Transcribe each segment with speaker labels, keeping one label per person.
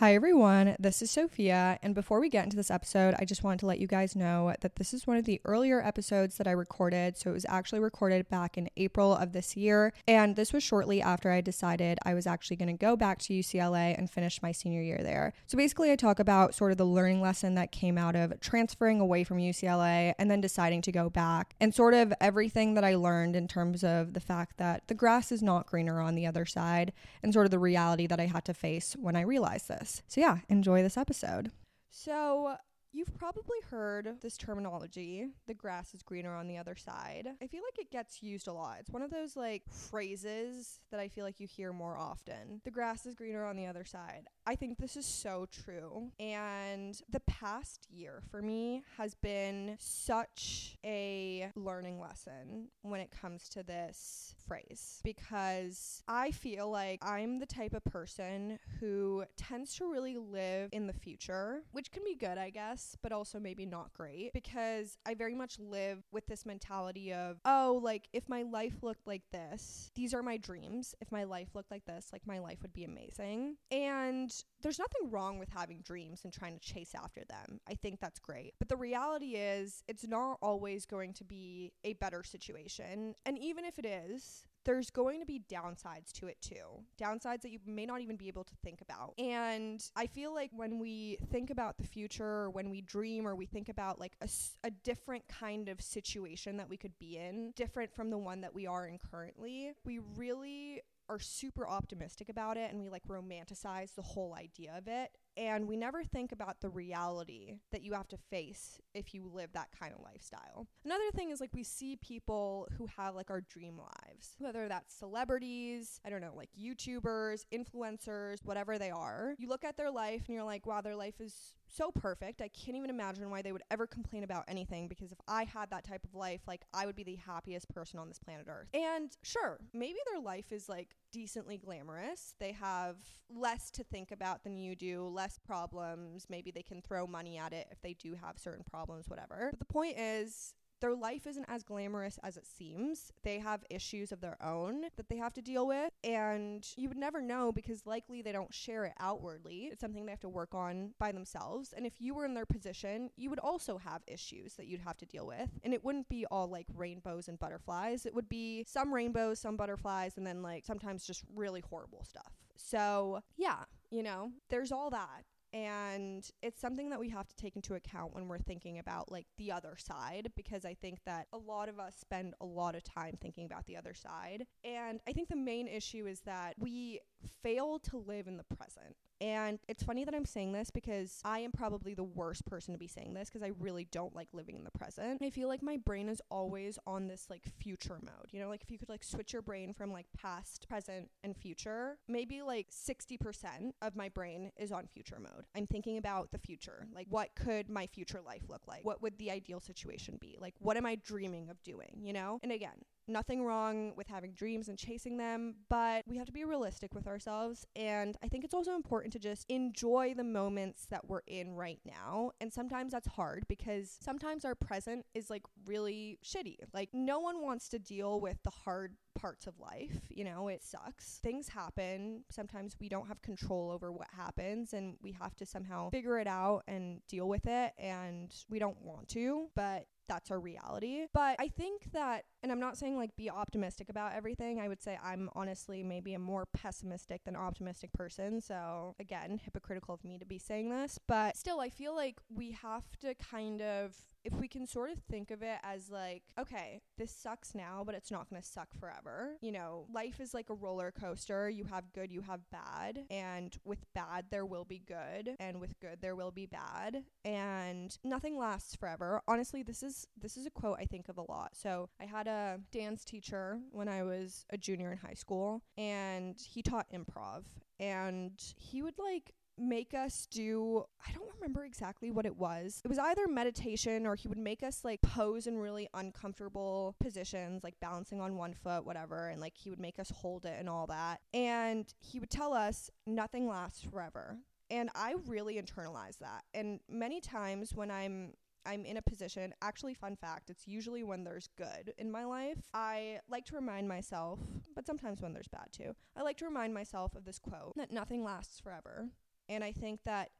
Speaker 1: Hi, everyone. This is Sophia. And before we get into this episode, I just wanted to let you guys know that this is one of the earlier episodes that I recorded. So it was actually recorded back in April of this year. And this was shortly after I decided I was actually going to go back to UCLA and finish my senior year there. So basically, I talk about sort of the learning lesson that came out of transferring away from UCLA and then deciding to go back and sort of everything that I learned in terms of the fact that the grass is not greener on the other side and sort of the reality that I had to face when I realized this So, yeah, enjoy this episode. So, You've probably heard this terminology, the grass is greener on the other side. I feel like it gets used a lot. It's one of those like phrases that I feel like you hear more often. The grass is greener on the other side. I think this is so true. And the past year for me has been such a learning lesson when it comes to this phrase because I feel like I'm the type of person who tends to really live in the future, which can be good, I guess but also maybe not great because I very much live with this mentality of, oh, like if my life looked like this, these are my dreams. If my life looked like this, like my life would be amazing. And there's nothing wrong with having dreams and trying to chase after them. I think that's great. But the reality is, it's not always going to be a better situation. And even if it is, there's going to be downsides to it too. Downsides that you may not even be able to think about. And I feel like when we think about the future or when we dream or we think about like a, a different kind of situation that we could be in, different from the one that we are in currently, we really are super optimistic about it and we like romanticize the whole idea of it and we never think about the reality that you have to face if you live that kind of lifestyle. Another thing is like we see people who have like our dream lives, whether that's celebrities, I don't know, like YouTubers, influencers, whatever they are. You look at their life and you're like, wow, their life is so perfect. I can't even imagine why they would ever complain about anything because if I had that type of life, like I would be the happiest person on this planet Earth. And sure, maybe their life is like decently glamorous. They have less to think about than you do, less problems. Maybe they can throw money at it if they do have certain problems, whatever. But the point is, their life isn't as glamorous as it seems. They have issues of their own that they have to deal with, and you would never know because likely they don't share it outwardly. It's something they have to work on by themselves. And if you were in their position, you would also have issues that you'd have to deal with. And it wouldn't be all like rainbows and butterflies. It would be some rainbows, some butterflies, and then like sometimes just really horrible stuff. So, yeah, you know, there's all that and it's something that we have to take into account when we're thinking about like the other side because i think that a lot of us spend a lot of time thinking about the other side. And i think the main issue is that we fail to live in the present and it's funny that I'm saying this because I am probably the worst person to be saying this because I really don't like living in the present. I feel like my brain is always on this like future mode. You know, like if you could like switch your brain from like past, present, and future, maybe like 60% of my brain is on future mode. I'm thinking about the future. Like, what could my future life look like? What would the ideal situation be? Like, what am I dreaming of doing? You know? And again, nothing wrong with having dreams and chasing them, but we have to be realistic with ourselves. And I think it's also important to just enjoy the moments that we're in right now. And sometimes that's hard because sometimes our present is like really shitty. Like, no one wants to deal with the hard parts of life. You know, it sucks. Things happen. Sometimes we don't have control over what happens and we have to somehow figure it out and deal with it. And we don't want to, but that's our reality. But I think that, and I'm not saying like be optimistic about everything. I would say I'm honestly maybe a more pessimistic than optimistic person. So again, hypocritical of me to be saying this, but still, I feel like we have to kind of if we can sort of think of it as like, okay, this sucks now, but it's not going to suck forever. You know, life is like a roller coaster. You have good, you have bad. And with bad, there will be good. And with good, there will be bad. And nothing lasts forever. Honestly, this is this is a quote I think of a lot. So I had a dance teacher when I was a junior in high school, and he taught improv. And he would like make us do I don't remember exactly what it was. It was either meditation or he would make us like pose in really uncomfortable positions, like balancing on one foot, whatever, and like he would make us hold it and all that. And he would tell us nothing lasts forever. And I really internalized that. And many times when I'm I'm in a position, actually, fun fact, it's usually when there's good in my life. I like to remind myself, but sometimes when there's bad too, I like to remind myself of this quote that nothing lasts forever And I think that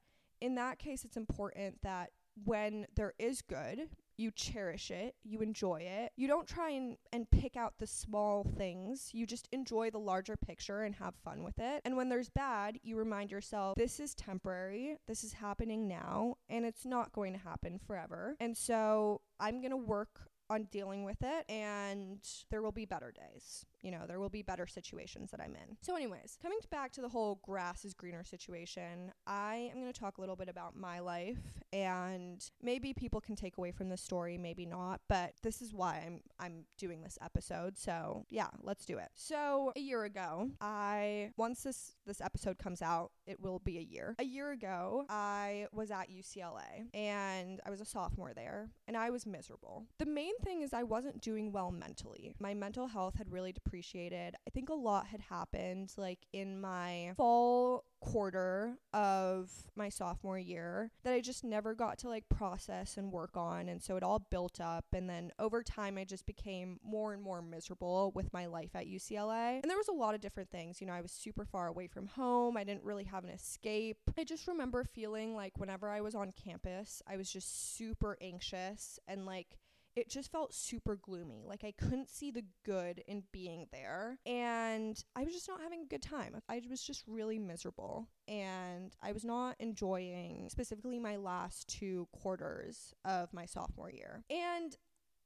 Speaker 1: in that case, it's important that when there is good, you cherish it, you enjoy it. You don't try and, and pick out the small things. You just enjoy the larger picture and have fun with it. And when there's bad, you remind yourself, this is temporary, this is happening now, and it's not going to happen forever. And so I'm going to work on dealing with it and there will be better days. You know, there will be better situations that I'm in. So, anyways, coming back to the whole grass is greener situation, I am going to talk a little bit about my life and maybe people can take away from this story, maybe not, but this is why I'm I'm doing this episode. So, yeah, let's do it. So, a year ago, I once this this episode comes out, it will be a year. A year ago, I was at UCLA and I was a sophomore there and I was miserable. The main thing is I wasn't doing well mentally. My mental health had really depreciated. I think a lot had happened like in my fall quarter of my sophomore year that I just never got to like process and work on. And so it all built up. And then over time, I just became more and more miserable with my life at UCLA. And there was a lot of different things. You know, I was super far away from home, I didn't really have an escape. I just remember feeling like whenever I was on campus, I was just super anxious and like, it just felt super gloomy. Like I couldn't see the good in being there. And I was just not having a good time. I was just really miserable. And I was not enjoying specifically my last two quarters of my sophomore year. And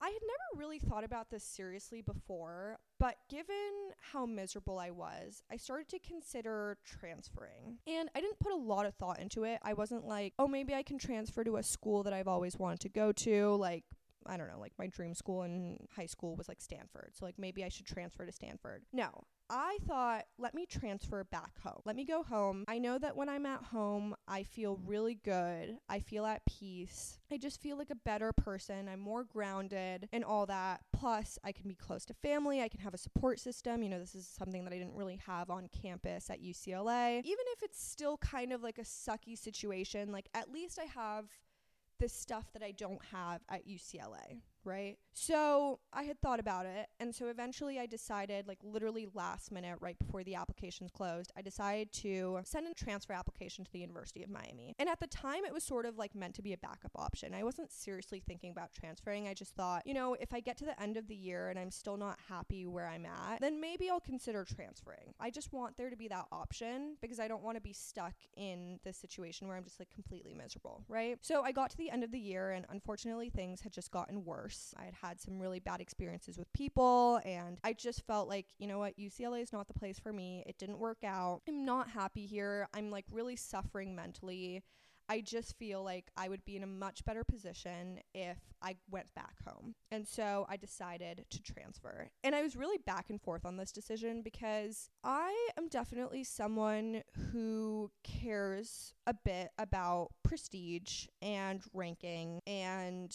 Speaker 1: I had never really thought about this seriously before, but given how miserable I was, I started to consider transferring. And I didn't put a lot of thought into it. I wasn't like, oh, maybe I can transfer to a school that I've always wanted to go to, like I don't know, like my dream school in high school was like Stanford. So like maybe I should transfer to Stanford. No, I thought, let me transfer back home. Let me go home. I know that when I'm at home, I feel really good. I feel at peace. I just feel like a better person. I'm more grounded and all that. Plus, I can be close to family. I can have a support system. You know, this is something that I didn't really have on campus at UCLA. Even if it's still kind of like a sucky situation, like at least I have the stuff that I don't have at UCLA right? So I had thought about it. And so eventually I decided, like literally last minute, right before the applications closed, I decided to send a transfer application to the University of Miami. And at the time, it was sort of like meant to be a backup option. I wasn't seriously thinking about transferring. I just thought, you know, if I get to the end of the year and I'm still not happy where I'm at, then maybe I'll consider transferring. I just want there to be that option because I don't want to be stuck in this situation where I'm just like completely miserable, right? So I got to the end of the year and unfortunately things had just gotten worse course. I had had some really bad experiences with people, and I just felt like, you know what, UCLA is not the place for me. It didn't work out. I'm not happy here. I'm like really suffering mentally. I just feel like I would be in a much better position if I went back home. And so I decided to transfer. And I was really back and forth on this decision because I am definitely someone who cares a bit about prestige and ranking and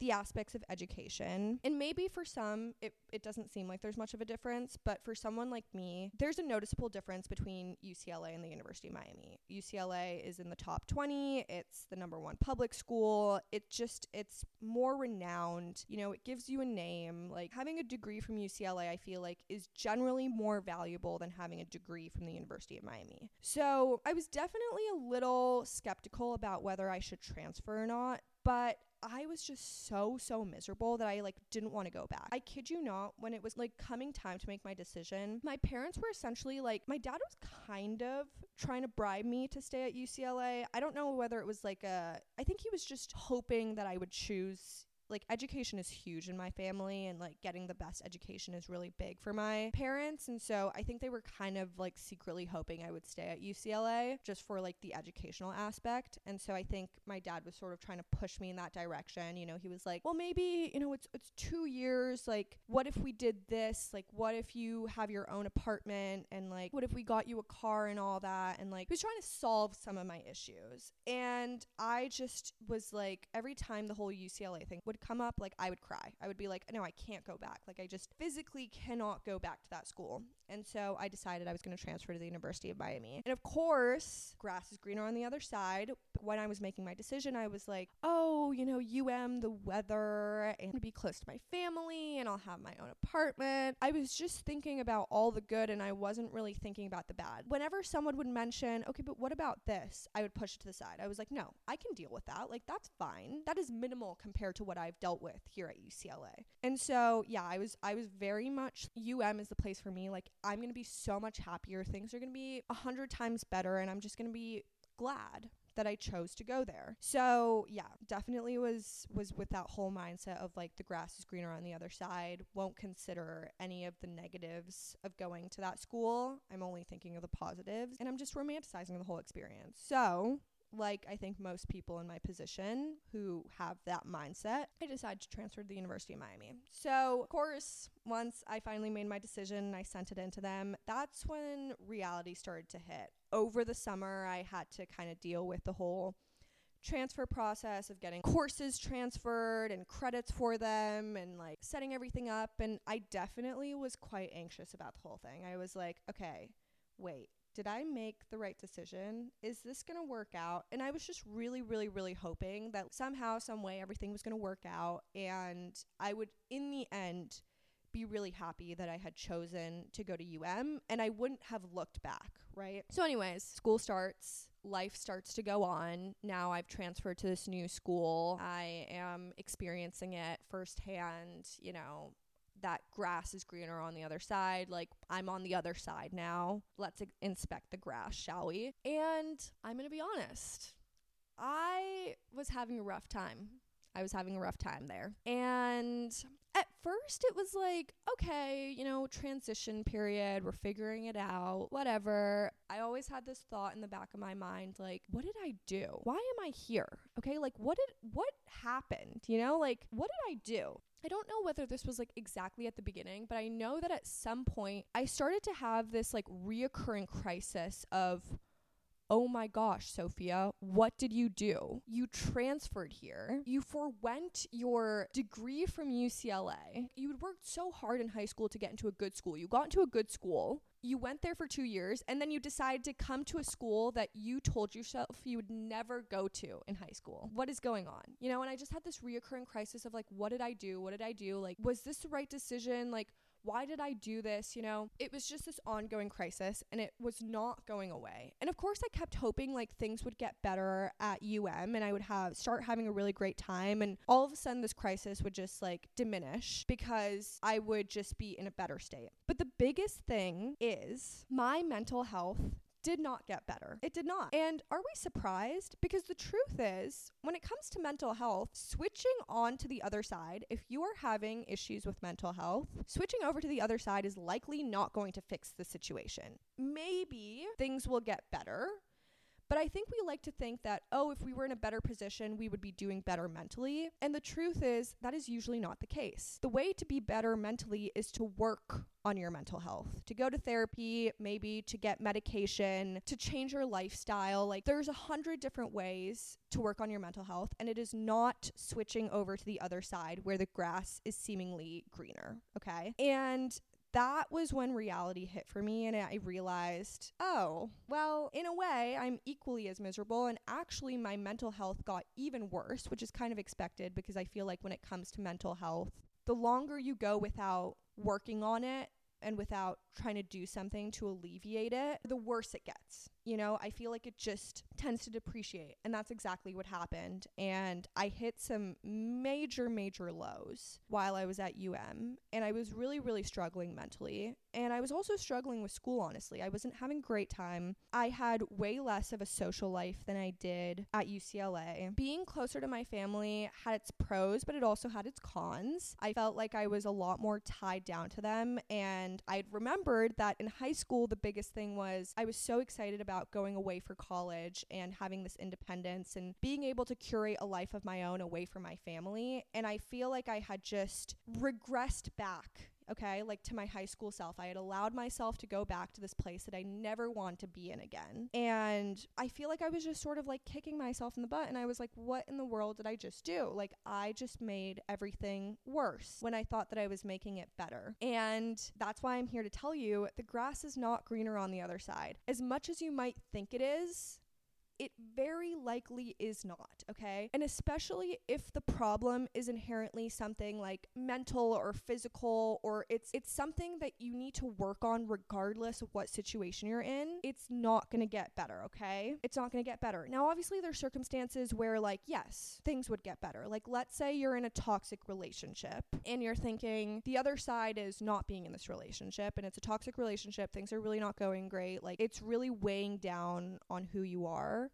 Speaker 1: the aspects of education. And maybe for some, it, it doesn't seem like there's much of a difference, but for someone like me, there's a noticeable difference between UCLA and the University of Miami. UCLA is in the top 20, it's the number one public school. It just, it's more renowned. You know, it gives you a name. Like having a degree from UCLA, I feel like, is generally more valuable than having a degree from the University of Miami. So I was definitely a little skeptical about whether I should transfer or not but I was just so, so miserable that I like didn't want to go back. I kid you not, when it was like coming time to make my decision, my parents were essentially like, my dad was kind of trying to bribe me to stay at UCLA. I don't know whether it was like a, I think he was just hoping that I would choose like education is huge in my family and like getting the best education is really big for my parents and so I think they were kind of like secretly hoping I would stay at UCLA just for like the educational aspect and so I think my dad was sort of trying to push me in that direction you know he was like well maybe you know it's it's 2 years like what if we did this? Like what if you have your own apartment and like what if we got you a car and all that? And like he was trying to solve some of my issues and I just was like every time the whole UCLA thing would come up, like I would cry. I would be like, no, I can't go back. Like I just physically cannot go back to that school. And so I decided I was going to transfer to the University of Miami. And of course, grass is greener on the other side. But when I was making my decision, I was like, oh, you know, UM, the weather, and be close to my family, and I'll have my own apartment. I was just thinking about all the good, and I wasn't really thinking about the bad. Whenever someone would mention, okay, but what about this? I would push it to the side. I was like, no, I can deal with that. Like, that's fine. That is minimal compared to what I've dealt with here at UCLA. And so, yeah, I was, I was very much UM is the place for me. Like, I'm gonna be so much happier. Things are gonna be a hundred times better, and I'm just gonna be glad that I chose to go there. So, yeah, definitely was was with that whole mindset of like the grass is greener on the other side. Won't consider any of the negatives of going to that school. I'm only thinking of the positives and I'm just romanticizing the whole experience. So, like I think most people in my position who have that mindset, I decided to transfer to the University of Miami. So, of course, once I finally made my decision, and I sent it in to them. That's when reality started to hit. Over the summer, I had to kind of deal with the whole transfer process of getting courses transferred and credits for them and like setting everything up and I definitely was quite anxious about the whole thing. I was like, okay, wait, did I make the right decision? Is this going to work out? And I was just really, really, really hoping that somehow, some way, everything was going to work out. And I would, in the end, be really happy that I had chosen to go to UM and I wouldn't have looked back, right? So, anyways, school starts, life starts to go on. Now I've transferred to this new school. I am experiencing it firsthand, you know, that grass is greener on the other side. Like, I'm on the other side now. Let's inspect the grass, shall we? And I'm going to be honest, I was having a rough time. I was having a rough time there. And first, it was like, okay, you know, transition period, we're figuring it out, whatever. I always had this thought in the back of my mind like, what did I do? Why am I here? Okay, like, what did, what happened? You know, like, what did I do? I don't know whether this was like exactly at the beginning, but I know that at some point I started to have this like reoccurring crisis of, oh my gosh, Sophia, what did you do? You transferred here. You forwent your degree from UCLA. You had worked so hard in high school to get into a good school. You got into a good school you went there for two years and then you decided to come to a school that you told yourself you would never go to in high school. What is going on? You know, and I just had this reoccurring crisis of like, what did I do? What did I do? Like, was this the right decision? Like, why did I do this? You know, it was just this ongoing crisis and it was not going away. And of course, I kept hoping like things would get better at UM and I would have start having a really great time. And all of a sudden, this crisis would just like diminish because I would just be in a better state. But the biggest thing is my mental health did not get better. It did not. And are we surprised? Because the truth is, when it comes to mental health, switching on to the other side, if you are having issues with mental health, switching over to the other side is likely not going to fix the situation. Maybe things will get better but I think we like to think that, oh, if we were in a better position, we would be doing better mentally. And the truth is, that is usually not the case. The way to be better mentally is to work on your mental health, to go to therapy, maybe to get medication, to change your lifestyle. Like, there's a hundred different ways to work on your mental health, and it is not switching over to the other side where the grass is seemingly greener. Okay. And that was when reality hit for me and I realized, oh, well, in a way, I'm equally as miserable. And actually, my mental health got even worse, which is kind of expected because I feel like when it comes to mental health, the longer you go without working on it and without trying to do something to alleviate it, the worse it gets. You know, I feel like it just tends to depreciate. And that's exactly what happened. And I hit some major, major lows while I was at UM. And I was really, really struggling mentally. And I was also struggling with school, honestly. I wasn't having a great time. I had way less of a social life than I did at UCLA. Being closer to my family had its pros, but it also had its cons. I felt like I was a lot more tied down to them. And I remembered that in high school, the biggest thing was I was so excited about about going away for college and having this independence and being able to curate a life of my own away from my family. And I feel like I had just regressed back okay, like to my high school self. I had allowed myself to go back to this place that I never want to be in again. And I feel like I was just sort of like kicking myself in the butt. And I was like, what in the world did I just do? Like, I just made everything worse when I thought that I was making it better. And that's why I'm here to tell you the grass is not greener on the other side. As much as you might think it is, it very likely is not, okay? And especially if the problem is inherently something like mental or physical or it's it's something that you need to work on regardless of what situation you're in, it's not going to get better, okay? It's not going to get better. Now, obviously there's circumstances where like yes, things would get better. Like let's say you're in a toxic relationship and you're thinking the other side is not being in this relationship and it's a toxic relationship, things are really not going great. Like it's really weighing down on who you are.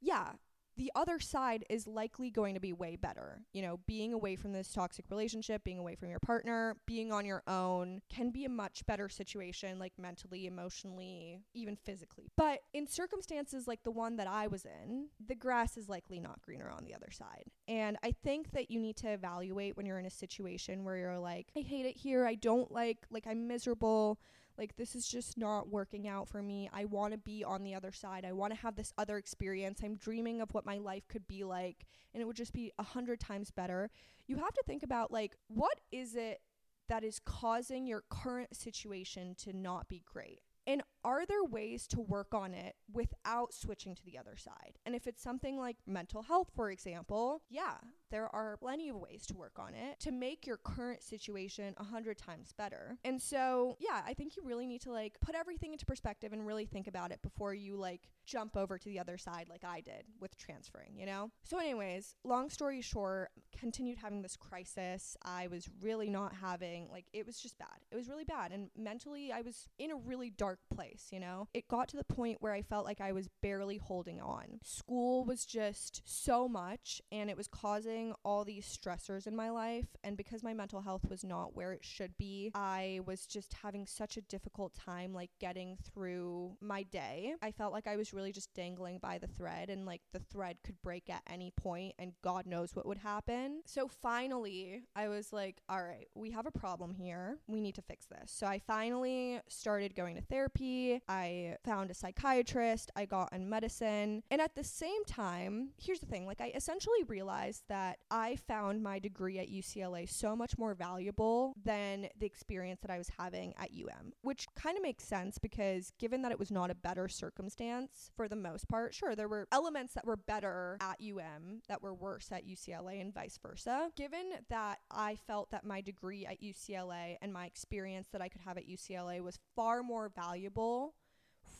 Speaker 1: Yeah, the other side is likely going to be way better. You know, being away from this toxic relationship, being away from your partner, being on your own can be a much better situation, like mentally, emotionally, even physically. But in circumstances like the one that I was in, the grass is likely not greener on the other side. And I think that you need to evaluate when you're in a situation where you're like, I hate it here, I don't like, like, I'm miserable like, this is just not working out for me. I want to be on the other side. I want to have this other experience. I'm dreaming of what my life could be like, and it would just be a hundred times better. You have to think about, like, what is it that is causing your current situation to not be great? And are there ways to work on it without switching to the other side? And if it's something like mental health, for example, yeah, there are plenty of ways to work on it to make your current situation a hundred times better. And so, yeah, I think you really need to like put everything into perspective and really think about it before you like jump over to the other side like I did with transferring, you know? So, anyways, long story short, continued having this crisis. I was really not having, like, it was just bad. It was really bad. And mentally, I was in a really dark place, you know? It got to the point where I felt like I was barely holding on. School was just so much and it was causing all these stressors in my life. And because my mental health was not where it should be, I was just having such a difficult time, like getting through my day. I felt like I was really just dangling by the thread, and like the thread could break at any point, and God knows what would happen. So finally, I was like, all right, we have a problem here. We need to fix this. So I finally started going to therapy. I found a psychiatrist. I got on medicine. And at the same time, here's the thing like, I essentially realized that that I found my degree at UCLA so much more valuable than the experience that I was having at UM, which kind of makes sense because given that it was not a better circumstance for the most part, sure, there were elements that were better at UM that were worse at UCLA and vice versa. Given that I felt that my degree at UCLA and my experience that I could have at UCLA was far more valuable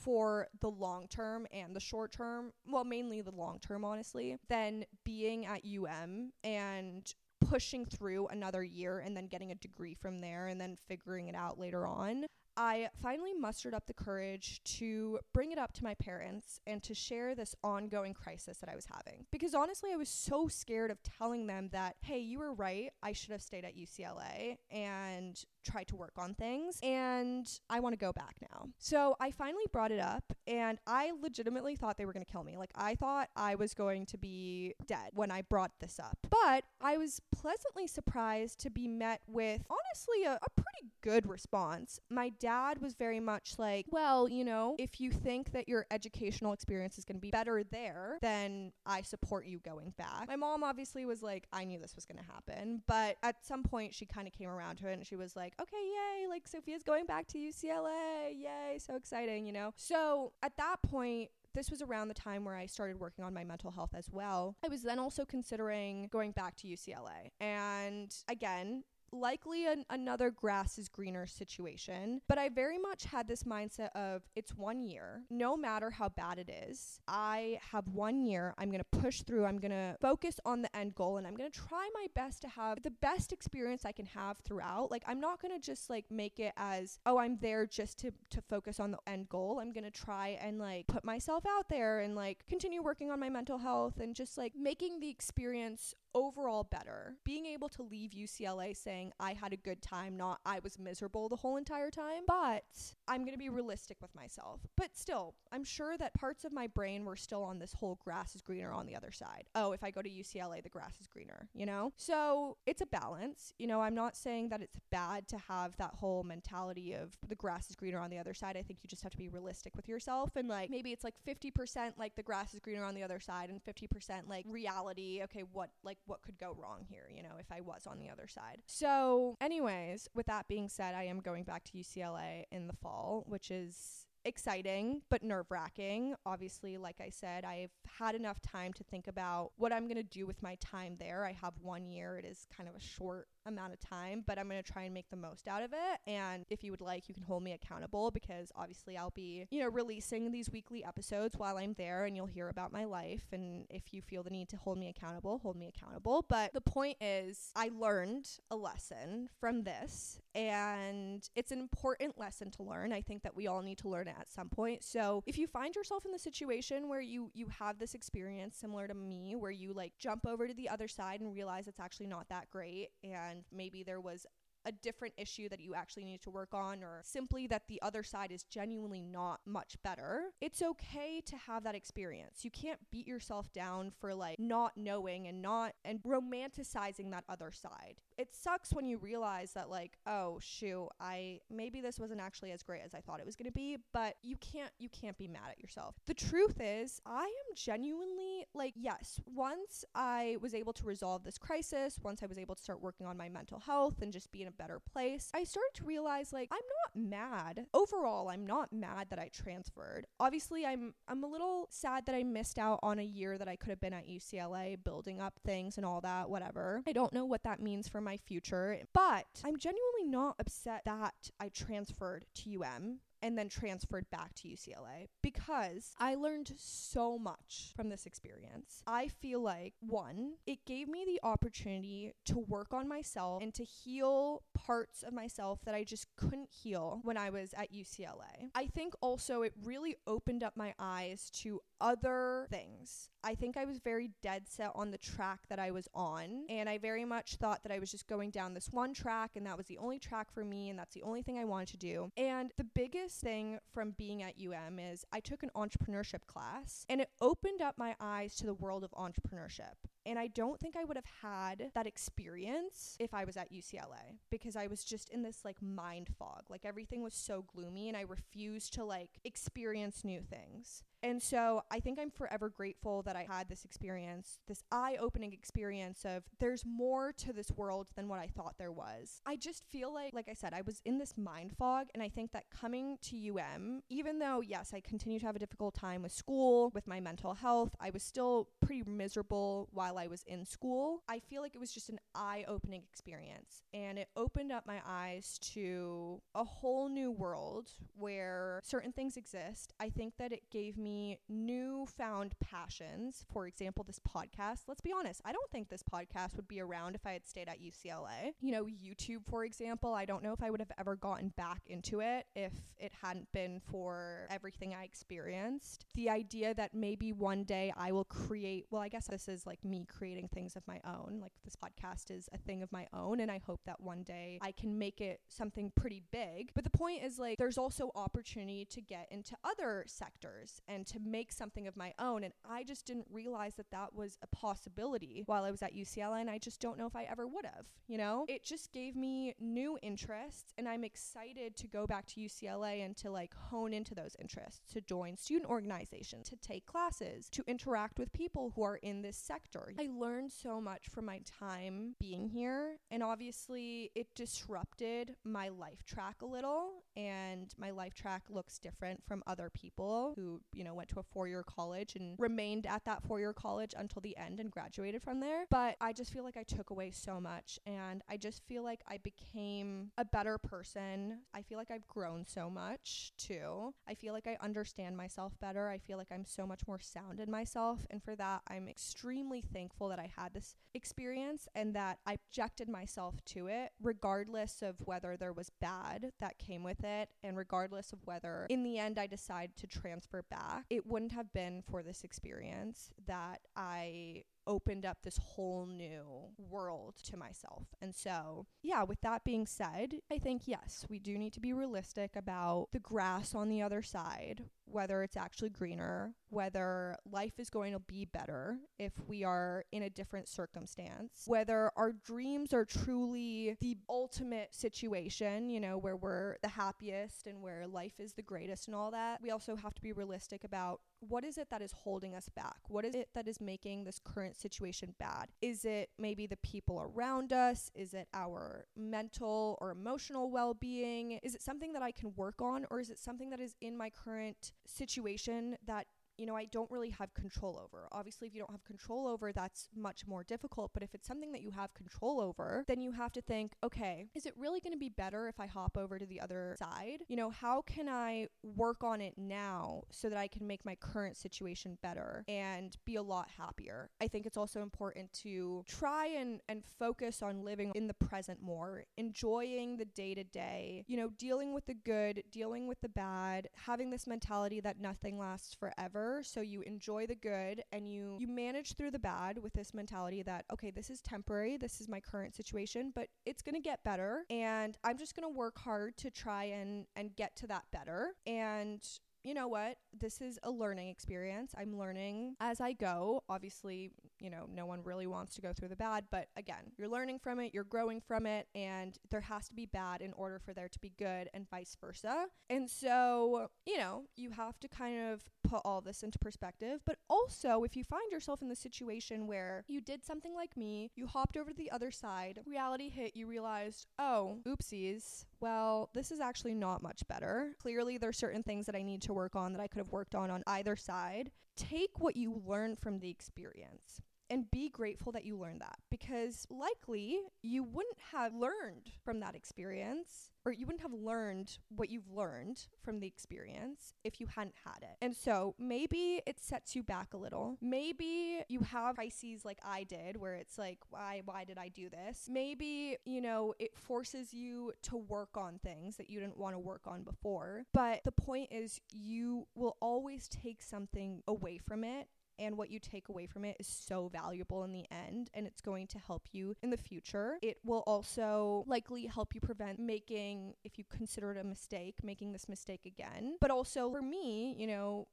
Speaker 1: for the long term and the short term, well, mainly the long term, honestly, than being at UM and pushing through another year and then getting a degree from there and then figuring it out later on. I finally mustered up the courage to bring it up to my parents and to share this ongoing crisis that I was having. Because honestly, I was so scared of telling them that, hey, you were right. I should have stayed at UCLA and tried to work on things. And I want to go back now. So I finally brought it up and I legitimately thought they were going to kill me. Like, I thought I was going to be dead when I brought this up. But I was pleasantly surprised to be met with, honestly, a, a pretty good response. My dad was very much like, well, you know, if you think that your educational experience is going to be better there, then I support you going back. My mom obviously was like, I knew this was going to happen. But at some point, she kind of came around to it and she was like, okay, yay, like Sophia's going back to UCLA. Yay, so exciting, you know? So at that point, this was around the time where I started working on my mental health as well. I was then also considering going back to UCLA. And again, likely an, another grass is greener situation. But I very much had this mindset of it's one year, no matter how bad it is. I have one year. I'm going to push through. I'm going to focus on the end goal and I'm going to try my best to have the best experience I can have throughout. Like, I'm not going to just like make it as, oh, I'm there just to, to focus on the end goal. I'm going to try and like put myself out there and like continue working on my mental health and just like making the experience overall better. Being able to leave UCLA saying I had a good time, not I was miserable the whole entire time. But I'm going to be realistic with myself. But still, I'm sure that parts of my brain were still on this whole grass is greener on the other side. Oh, if I go to UCLA, the grass is greener, you know? So it's a balance. You know, I'm not saying that it's bad to have that whole mentality of the grass is greener on the other side. I think you just have to be realistic with yourself and like maybe it's like 50% like the grass is greener on the other side and 50% like reality. Okay, what like what could go wrong here, you know, if I was on the other side. So, anyways, with that being said, I am going back to UCLA in the fall, which is exciting but nerve wracking. Obviously, like I said, I've had enough time to think about what I'm going to do with my time there. I have one year, it is kind of a short amount of time, but I'm going to try and make the most out of it. And if you would like, you can hold me accountable because obviously I'll be, you know, releasing these weekly episodes while I'm there and you'll hear about my life. And if you feel the need to hold me accountable, hold me accountable. But the point is, I learned a lesson from this and it's an important lesson to learn. I think that we all need to learn it at some point. So if you find yourself in the situation where you you have this experience similar to me where you like jump over to the other side and realize it's actually not that great and maybe there was a different issue that you actually need to work on, or simply that the other side is genuinely not much better, it's okay to have that experience. You can't beat yourself down for like not knowing and not and romanticizing that other side. It sucks when you realize that, like, oh shoot, I maybe this wasn't actually as great as I thought it was gonna be, but you can't you can't be mad at yourself. The truth is, I am genuinely like, yes, once I was able to resolve this crisis, once I was able to start working on my mental health and just be in a better place, I started to realize like I'm not mad. Overall, I'm not mad that I transferred. Obviously, I'm I'm a little sad that I missed out on a year that I could have been at UCLA building up things and all that, whatever. I don't know what that means for my future, but I'm genuinely not upset that I transferred to UM and then transferred back to UCLA because I learned so much from this experience. I feel like, one, it gave me the opportunity to work on myself and to heal parts of myself that I just couldn't heal when I was at UCLA. I think also it really opened up my eyes to other things. I think I was very dead set on the track that I was on, and I very much thought that I was just going down this one track, and that was the only track for me, and that's the only thing I wanted to do. And the biggest thing from being at UM is I took an entrepreneurship class, and it opened up my eyes to the world of entrepreneurship. And I don't think I would have had that experience if I was at UCLA because I was just in this like mind fog. Like everything was so gloomy and I refused to like experience new things. And so I think I'm forever grateful that I had this experience, this eye opening experience of there's more to this world than what I thought there was. I just feel like, like I said, I was in this mind fog. And I think that coming to UM, even though, yes, I continue to have a difficult time with school, with my mental health, I was still pretty miserable while I was in school. I feel like it was just an eye opening experience. And it opened up my eyes to a whole new world where certain things exist. I think that it gave me me newfound passions. For example, this podcast. Let's be honest, I don't think this podcast would be around if I had stayed at UCLA. You know, YouTube, for example, I don't know if I would have ever gotten back into it if it hadn't been for everything I experienced. The idea that maybe one day I will create, well, I guess this is like me creating things of my own. Like this podcast is a thing of my own, and I hope that one day I can make it something pretty big. But the point is, like, there's also opportunity to get into other sectors and to make something of my own. And I just didn't realize that that was a possibility while I was at UCLA. And I just don't know if I ever would have, you know? It just gave me new interests. And I'm excited to go back to UCLA and to like hone into those interests, to join student organizations, to take classes, to interact with people who are in this sector. I learned so much from my time being here. And obviously, it disrupted my life track a little. And my life track looks different from other people who, you know, know, went to a four year college and remained at that four year college until the end and graduated from there. But I just feel like I took away so much and I just feel like I became a better person. I feel like I've grown so much too. I feel like I understand myself better. I feel like I'm so much more sound in myself. And for that, I'm extremely thankful that I had this experience and that I objected myself to it, regardless of whether there was bad that came with it and regardless of whether in the end I decide to transfer back back, it wouldn't have been for this experience that I opened up this whole new world to myself. And so, yeah, with that being said, I think yes, we do need to be realistic about the grass on the other side, whether it's actually greener, whether life is going to be better if we are in a different circumstance, whether our dreams are truly the ultimate situation, you know, where we're the happiest and where life is the greatest and all that. We also have to be realistic about what is it that is holding us back? What is it that is making this current situation bad? Is it maybe the people around us? Is it our mental or emotional well being? Is it something that I can work on? Or is it something that is in my current situation that you know, I don't really have control over. Obviously, if you don't have control over, that's much more difficult. But if it's something that you have control over, then you have to think, okay, is it really going to be better if I hop over to the other side? You know, how can I work on it now so that I can make my current situation better and be a lot happier? I think it's also important to try and, and focus on living in the present more, enjoying the day to day, you know, dealing with the good, dealing with the bad, having this mentality that nothing lasts forever so you enjoy the good and you you manage through the bad with this mentality that okay this is temporary this is my current situation but it's going to get better and i'm just going to work hard to try and and get to that better and you know what? This is a learning experience. I'm learning as I go. Obviously, you know, no one really wants to go through the bad, but again, you're learning from it, you're growing from it, and there has to be bad in order for there to be good, and vice versa. And so, you know, you have to kind of put all this into perspective. But also, if you find yourself in the situation where you did something like me, you hopped over to the other side, reality hit, you realized, oh, oopsies, well, this is actually not much better. Clearly, there's certain things that I need to work on that I could have worked on on either side. Take what you learn from the experience and be grateful that you learned that because likely you wouldn't have learned from that experience or you wouldn't have learned what you've learned from the experience if you hadn't had it. And so maybe it sets you back a little. Maybe you have crises like I did where it's like why why did I do this? Maybe, you know, it forces you to work on things that you didn't want to work on before. But the point is you will always take something away from it and what you take away from it is so valuable in the end and it's going to help you in the future. It will also likely help you prevent making, if you consider it a mistake, making this mistake again. But also for me, you know,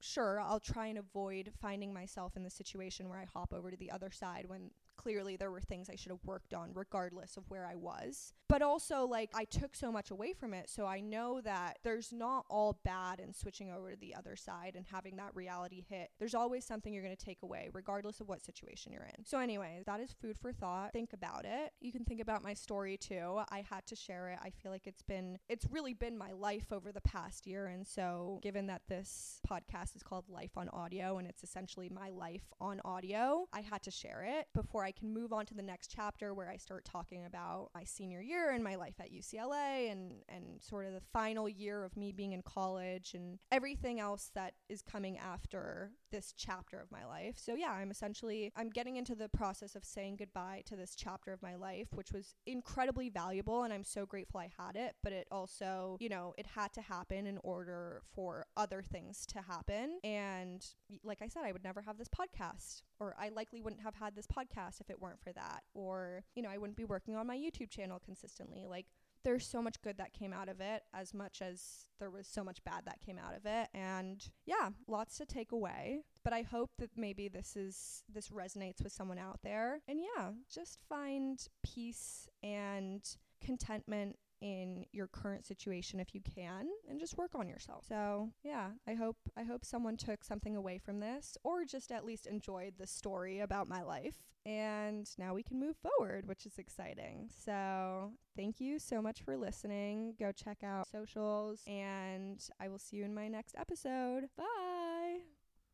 Speaker 1: sure, I'll try and avoid finding myself in the situation where I hop over to the other side when clearly there were things I should have worked on regardless of where I was. But also, like, I took so much away from it. So I know that there's not all bad in switching over to the other side and having that reality hit. There's always something you're going to take away, regardless of what situation you're in. So, anyway, that is food for thought. Think about it. You can think about my story too. I had to share it. I feel like it's been, it's really been my life over the past year. And so, given that this podcast is called Life on Audio and it's essentially my life on audio, I had to share it before I I can move on to the next chapter where I start talking about my senior year and my life at UCLA and and sort of the final year of me being in college and everything else that is coming after this chapter of my life. So yeah, I'm essentially I'm getting into the process of saying goodbye to this chapter of my life, which was incredibly valuable and I'm so grateful I had it, but it also, you know, it had to happen in order for other things to happen. And like I said, I would never have this podcast or I likely wouldn't have had this podcast if it weren't for that. Or, you know, I wouldn't be working on my YouTube channel consistently. Like there's so much good that came out of it as much as there was so much bad that came out of it. And yeah lots to take away. But i hope that maybe this is this resonates with someone out there. And yeah just find peace and contentment in your current situation if you can and just work on yourself. So, yeah, I hope I hope someone took something away from this or just at least enjoyed the story about my life. And now we can move forward, which is exciting. So, thank you so much for listening. Go check out socials and I will see you in my next episode. Bye.